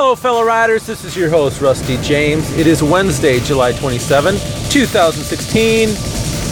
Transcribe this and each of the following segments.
Hello, fellow riders. This is your host, Rusty James. It is Wednesday, July 27, 2016,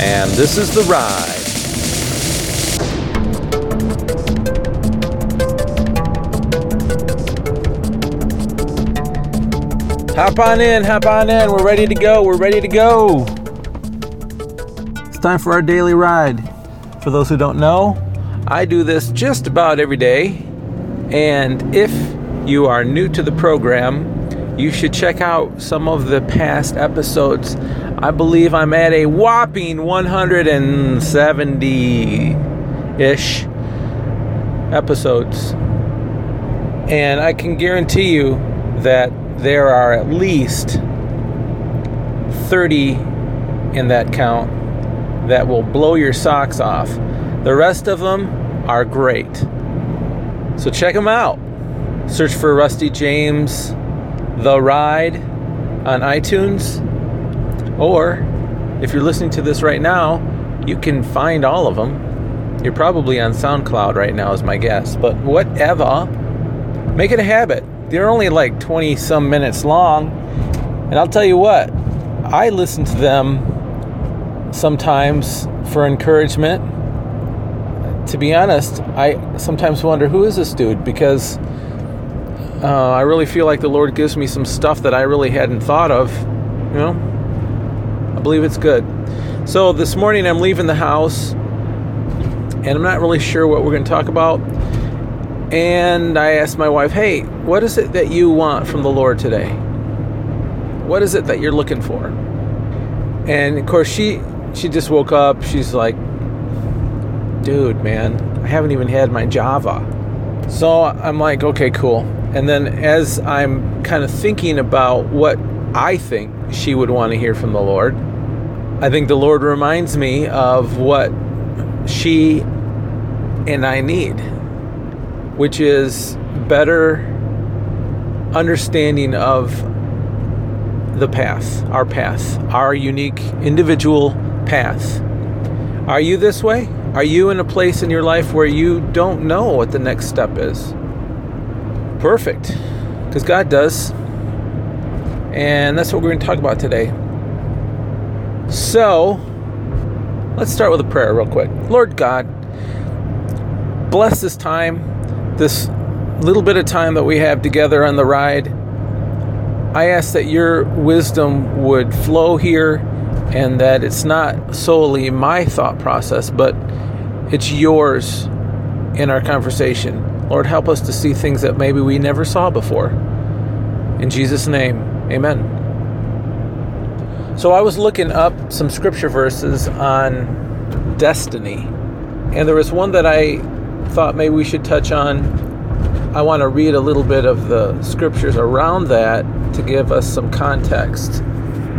and this is The Ride. Hop on in, hop on in. We're ready to go. We're ready to go. It's time for our daily ride. For those who don't know, I do this just about every day. And if you are new to the program, you should check out some of the past episodes. I believe I'm at a whopping 170 ish episodes. And I can guarantee you that there are at least 30 in that count that will blow your socks off. The rest of them are great. So check them out. Search for Rusty James The Ride on iTunes. Or if you're listening to this right now, you can find all of them. You're probably on SoundCloud right now, is my guess. But whatever, make it a habit they're only like 20 some minutes long. And I'll tell you what, I listen to them sometimes for encouragement. To be honest, I sometimes wonder who is this dude because uh, I really feel like the Lord gives me some stuff that I really hadn't thought of. You know, I believe it's good. So this morning I'm leaving the house and I'm not really sure what we're going to talk about. And I asked my wife, hey, what is it that you want from the Lord today? What is it that you're looking for? And of course, she she just woke up. She's like, dude, man, I haven't even had my Java. So I'm like, okay, cool. And then as I'm kind of thinking about what I think she would want to hear from the Lord, I think the Lord reminds me of what she and I need which is better understanding of the path, our path, our unique individual path. Are you this way? Are you in a place in your life where you don't know what the next step is? Perfect, because God does. And that's what we're going to talk about today. So, let's start with a prayer real quick. Lord God, bless this time this little bit of time that we have together on the ride, I ask that your wisdom would flow here and that it's not solely my thought process, but it's yours in our conversation. Lord, help us to see things that maybe we never saw before. In Jesus' name, amen. So I was looking up some scripture verses on destiny, and there was one that I thought maybe we should touch on. I want to read a little bit of the scriptures around that to give us some context.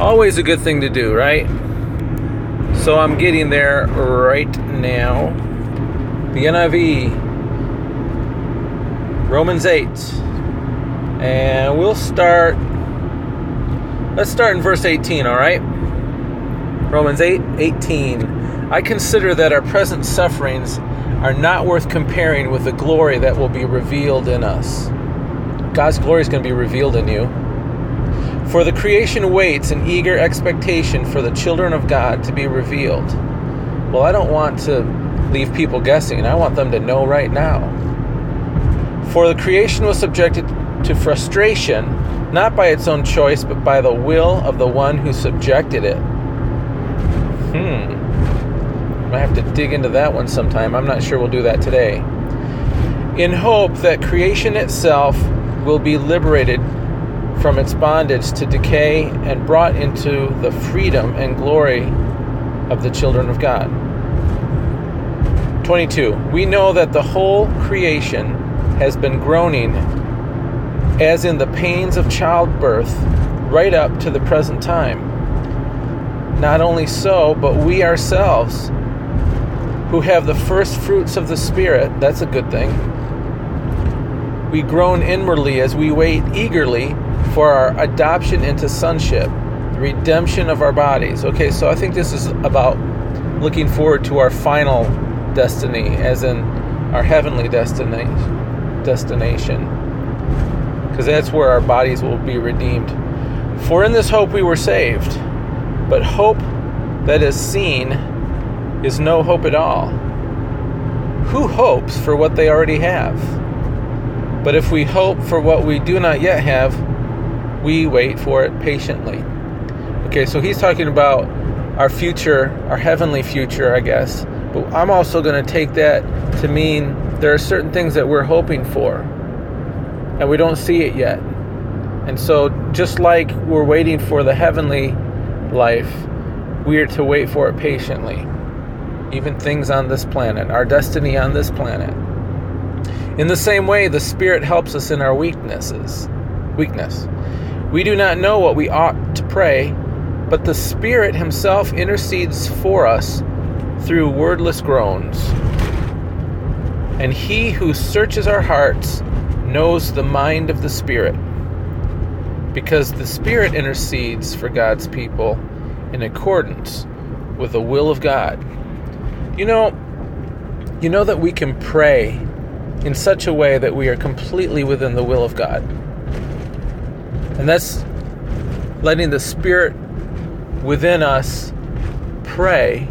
Always a good thing to do, right? So I'm getting there right now. The NIV, Romans 8. And we'll start, let's start in verse 18, all right? Romans 8 18. I consider that our present sufferings are not worth comparing with the glory that will be revealed in us. God's glory is going to be revealed in you. For the creation waits in eager expectation for the children of God to be revealed. Well, I don't want to leave people guessing. And I want them to know right now. For the creation was subjected to frustration, not by its own choice, but by the will of the one who subjected it. Hmm. I have to dig into that one sometime. I'm not sure we'll do that today. In hope that creation itself will be liberated from its bondage to decay and brought into the freedom and glory of the children of God. 22. We know that the whole creation has been groaning as in the pains of childbirth right up to the present time. Not only so, but we ourselves who have the first fruits of the Spirit, that's a good thing. We groan inwardly as we wait eagerly for our adoption into sonship, the redemption of our bodies. Okay, so I think this is about looking forward to our final destiny, as in our heavenly destination. Destination. because that's where our bodies will be redeemed. For in this hope we were saved. But hope that is seen is no hope at all. Who hopes for what they already have? But if we hope for what we do not yet have, we wait for it patiently. Okay, so he's talking about our future, our heavenly future, I guess. But I'm also going to take that to mean there are certain things that we're hoping for and we don't see it yet. And so, just like we're waiting for the heavenly life, we are to wait for it patiently. Even things on this planet, our destiny on this planet. In the same way, the Spirit helps us in our weaknesses. Weakness. We do not know what we ought to pray, but the Spirit Himself intercedes for us through wordless groans. And He who searches our hearts knows the mind of the Spirit, because the Spirit intercedes for God's people in accordance with the will of God. You know, you know that we can pray in such a way that we are completely within the will of God. And that's letting the Spirit within us pray,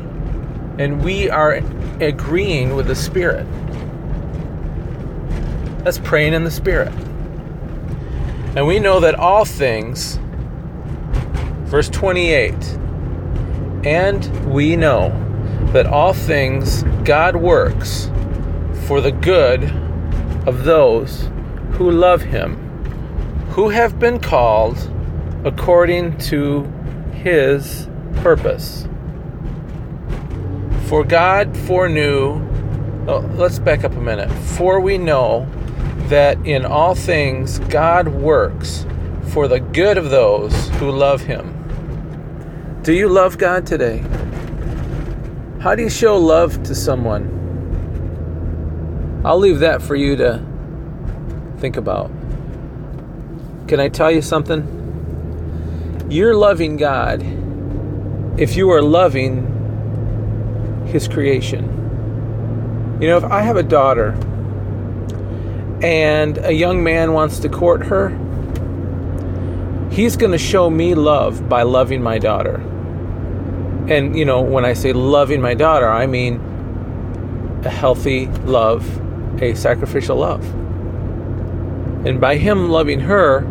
and we are agreeing with the Spirit. That's praying in the Spirit. And we know that all things, verse 28, and we know that all things God works for the good of those who love Him, who have been called according to His purpose. For God foreknew, oh, let's back up a minute. For we know that in all things God works for the good of those who love Him. Do you love God today? How do you show love to someone? I'll leave that for you to think about. Can I tell you something? You're loving God if you are loving His creation. You know, if I have a daughter and a young man wants to court her, he's going to show me love by loving my daughter. And, you know, when I say loving my daughter, I mean a healthy love, a sacrificial love. And by him loving her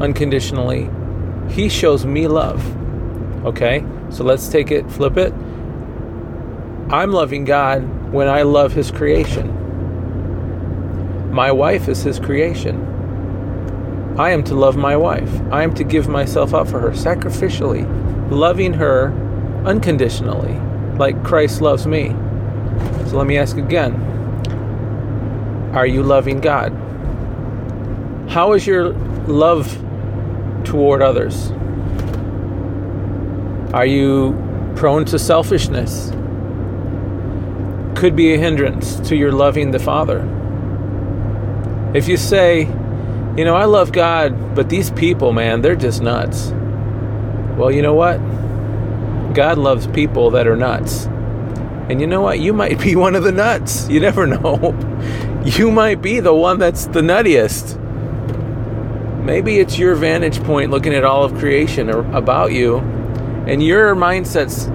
unconditionally, he shows me love. Okay? So let's take it, flip it. I'm loving God when I love his creation. My wife is his creation. I am to love my wife. I am to give myself up for her sacrificially, loving her unconditionally, like Christ loves me. So let me ask again Are you loving God? How is your love toward others? Are you prone to selfishness? Could be a hindrance to your loving the Father. If you say, you know, I love God, but these people, man, they're just nuts. Well, you know what? God loves people that are nuts. And you know what? You might be one of the nuts. You never know. You might be the one that's the nuttiest. Maybe it's your vantage point looking at all of creation about you, and your mindset's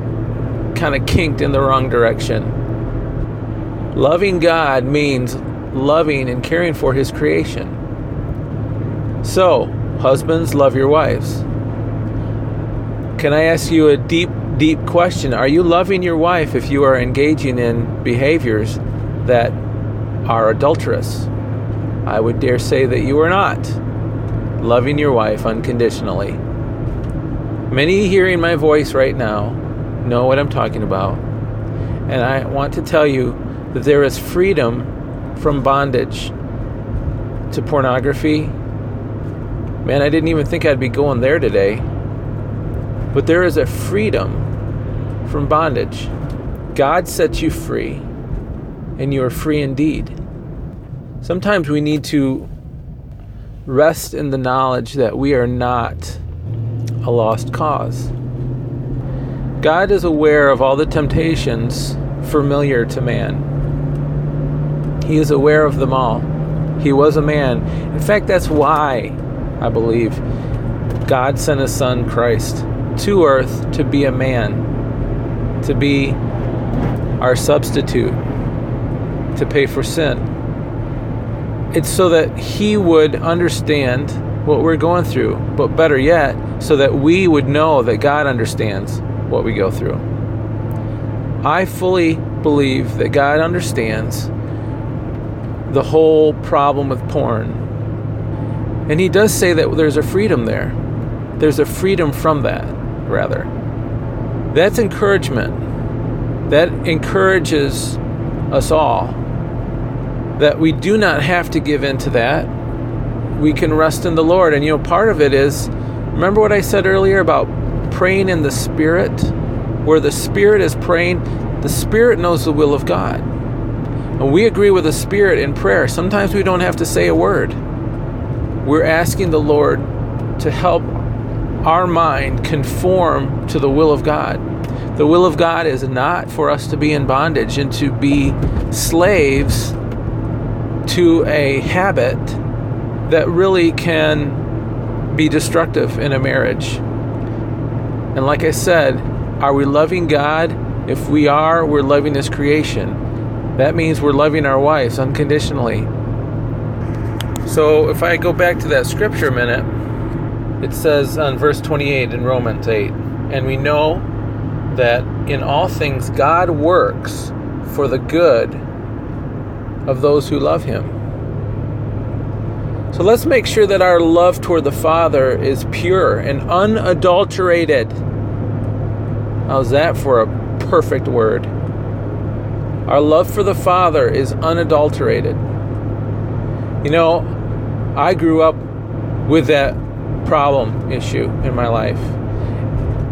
kind of kinked in the wrong direction. Loving God means loving and caring for his creation. So, husbands, love your wives. Can I ask you a deep, deep question? Are you loving your wife if you are engaging in behaviors that are adulterous? I would dare say that you are not loving your wife unconditionally. Many hearing my voice right now know what I'm talking about. And I want to tell you that there is freedom from bondage to pornography. Man, I didn't even think I'd be going there today. But there is a freedom from bondage. God sets you free, and you are free indeed. Sometimes we need to rest in the knowledge that we are not a lost cause. God is aware of all the temptations familiar to man. He is aware of them all. He was a man. In fact, that's why I believe God sent his son Christ to earth to be a man, to be our substitute, to pay for sin. It's so that he would understand what we're going through, but better yet, so that we would know that God understands what we go through. I fully believe that God understands the whole problem with porn. And He does say that there's a freedom there. There's a freedom from that, rather. That's encouragement. That encourages us all that we do not have to give in to that. We can rest in the Lord. And you know, part of it is remember what I said earlier about praying in the Spirit? Where the Spirit is praying, the Spirit knows the will of God. And we agree with the Spirit in prayer. Sometimes we don't have to say a word. We're asking the Lord to help our mind conform to the will of God. The will of God is not for us to be in bondage and to be slaves to a habit that really can be destructive in a marriage. And like I said, are we loving God? If we are, we're loving His creation. That means we're loving our wives unconditionally. So if I go back to that scripture a minute, it says on verse 28 in Romans 8, and we know that in all things God works for the good of those who love Him. So let's make sure that our love toward the Father is pure and unadulterated. How's that for a perfect word? Our love for the Father is unadulterated. You know, I grew up with that problem issue in my life.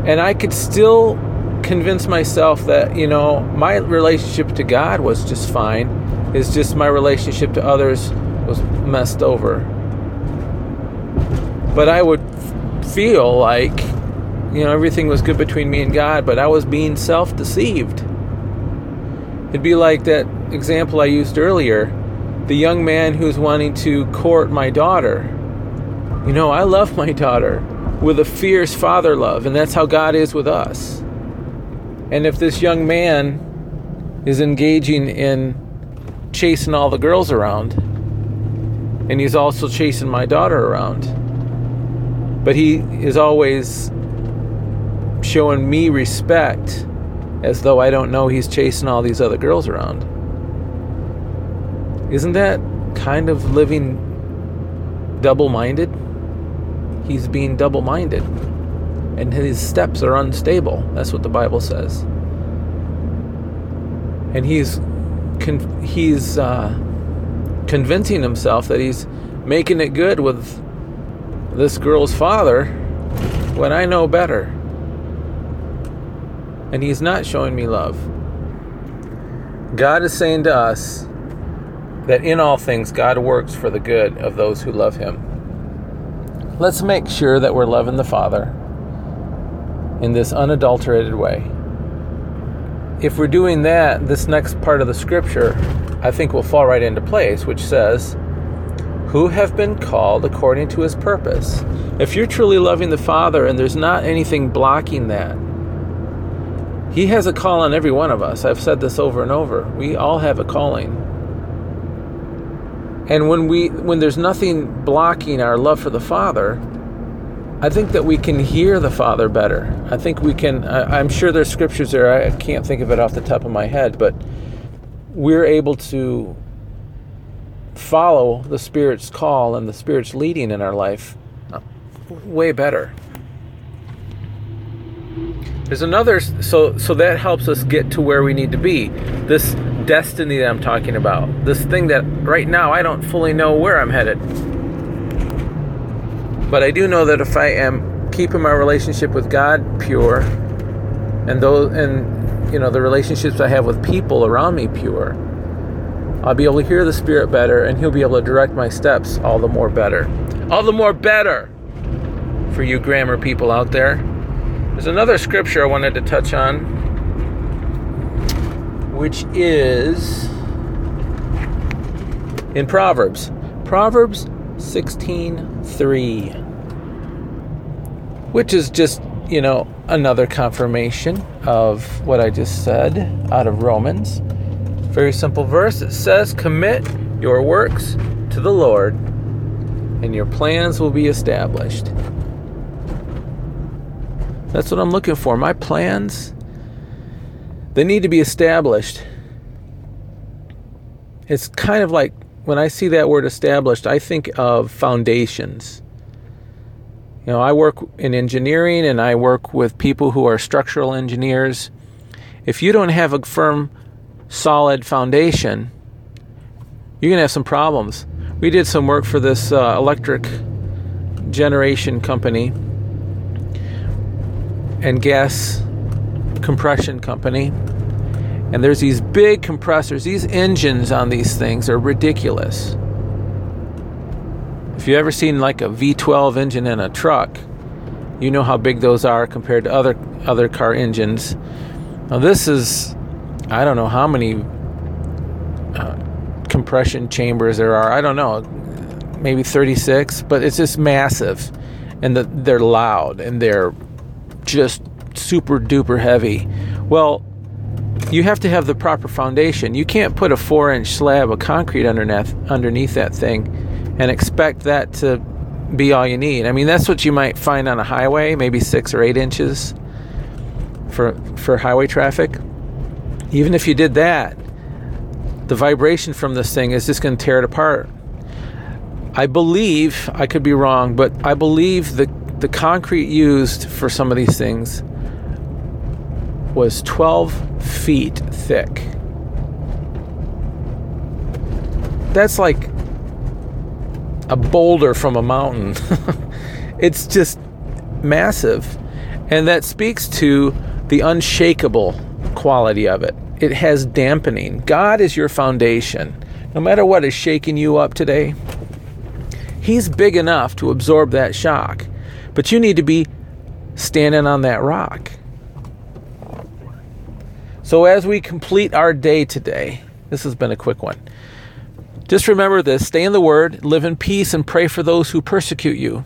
And I could still convince myself that, you know, my relationship to God was just fine. It's just my relationship to others was messed over. But I would feel like, you know, everything was good between me and God, but I was being self deceived. It'd be like that example I used earlier the young man who's wanting to court my daughter. You know, I love my daughter with a fierce father love, and that's how God is with us. And if this young man is engaging in chasing all the girls around, and he's also chasing my daughter around, but he is always showing me respect as though I don't know he's chasing all these other girls around. Isn't that kind of living double minded? He's being double minded. And his steps are unstable. That's what the Bible says. And he's con- he's uh, convincing himself that he's making it good with this girl's father when I know better. And he's not showing me love. God is saying to us, that in all things God works for the good of those who love Him. Let's make sure that we're loving the Father in this unadulterated way. If we're doing that, this next part of the scripture I think will fall right into place, which says, Who have been called according to his purpose. If you're truly loving the Father and there's not anything blocking that, he has a call on every one of us. I've said this over and over. We all have a calling. And when we when there's nothing blocking our love for the Father, I think that we can hear the Father better. I think we can. I, am sure there's scriptures there. I can't think of it off the top of my head, but we're able to follow the Spirit's call and the Spirit's leading in our life way better. There's another so so that helps us get to where we need to be. This destiny that I'm talking about. This thing that right now I don't fully know where I'm headed. But I do know that if I am keeping my relationship with God pure and those and you know the relationships I have with people around me pure, I'll be able to hear the Spirit better and He'll be able to direct my steps all the more better. All the more better for you grammar people out there. There's another scripture I wanted to touch on, which is in Proverbs. Proverbs 16:3 which is just, you know, another confirmation of what I just said out of Romans. Very simple verse. It says, "Commit your works to the Lord, and your plans will be established." That's what I'm looking for. My plans they need to be established. It's kind of like when I see that word established, I think of foundations. You know, I work in engineering and I work with people who are structural engineers. If you don't have a firm, solid foundation, you're going to have some problems. We did some work for this uh, electric generation company and gas compression company. And there's these big compressors. These engines on these things are ridiculous. If you've ever seen like a V12 engine in a truck, you know how big those are compared to other other car engines. Now this is I don't know how many uh, compression chambers there are. I don't know, maybe 36, but it's just massive, and the, they're loud and they're just super duper heavy. Well, you have to have the proper foundation. You can't put a four inch slab of concrete underneath underneath that thing and expect that to be all you need. I mean, that's what you might find on a highway, maybe six or eight inches for for highway traffic. Even if you did that, the vibration from this thing is just going to tear it apart. I believe I could be wrong, but I believe the the concrete used for some of these things was 12 feet thick. That's like a boulder from a mountain. it's just massive. And that speaks to the unshakable quality of it. It has dampening. God is your foundation. No matter what is shaking you up today, He's big enough to absorb that shock. But you need to be standing on that rock. So, as we complete our day today, this has been a quick one. Just remember this stay in the Word, live in peace, and pray for those who persecute you.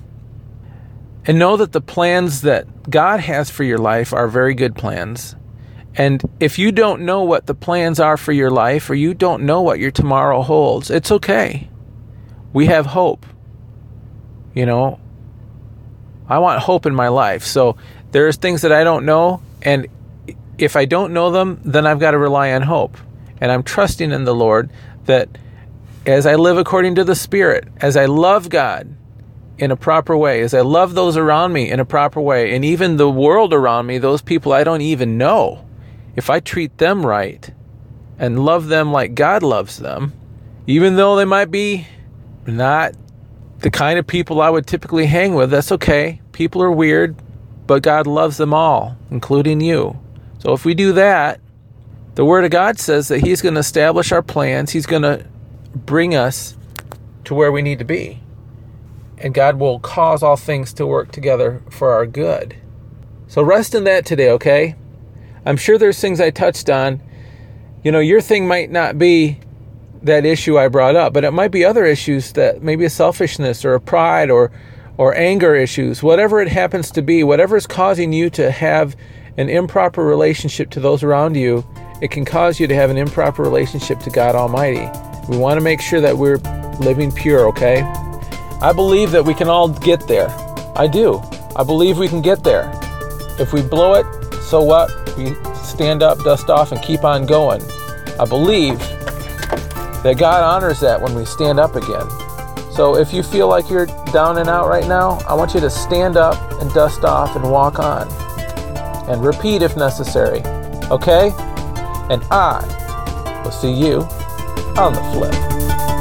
And know that the plans that God has for your life are very good plans. And if you don't know what the plans are for your life, or you don't know what your tomorrow holds, it's okay. We have hope. You know, I want hope in my life. So there's things that I don't know, and if I don't know them, then I've got to rely on hope. And I'm trusting in the Lord that as I live according to the Spirit, as I love God in a proper way, as I love those around me in a proper way, and even the world around me, those people I don't even know, if I treat them right and love them like God loves them, even though they might be not the kind of people I would typically hang with, that's okay. People are weird, but God loves them all, including you. So if we do that, the Word of God says that He's going to establish our plans. He's going to bring us to where we need to be. And God will cause all things to work together for our good. So rest in that today, okay? I'm sure there's things I touched on. You know, your thing might not be that issue I brought up, but it might be other issues that maybe a selfishness or a pride or or anger issues, whatever it happens to be, whatever is causing you to have an improper relationship to those around you, it can cause you to have an improper relationship to God Almighty. We want to make sure that we're living pure, okay? I believe that we can all get there. I do. I believe we can get there. If we blow it, so what? We stand up, dust off, and keep on going. I believe that God honors that when we stand up again. So if you feel like you're down and out right now, I want you to stand up and dust off and walk on. And repeat if necessary. Okay? And I will see you on the flip.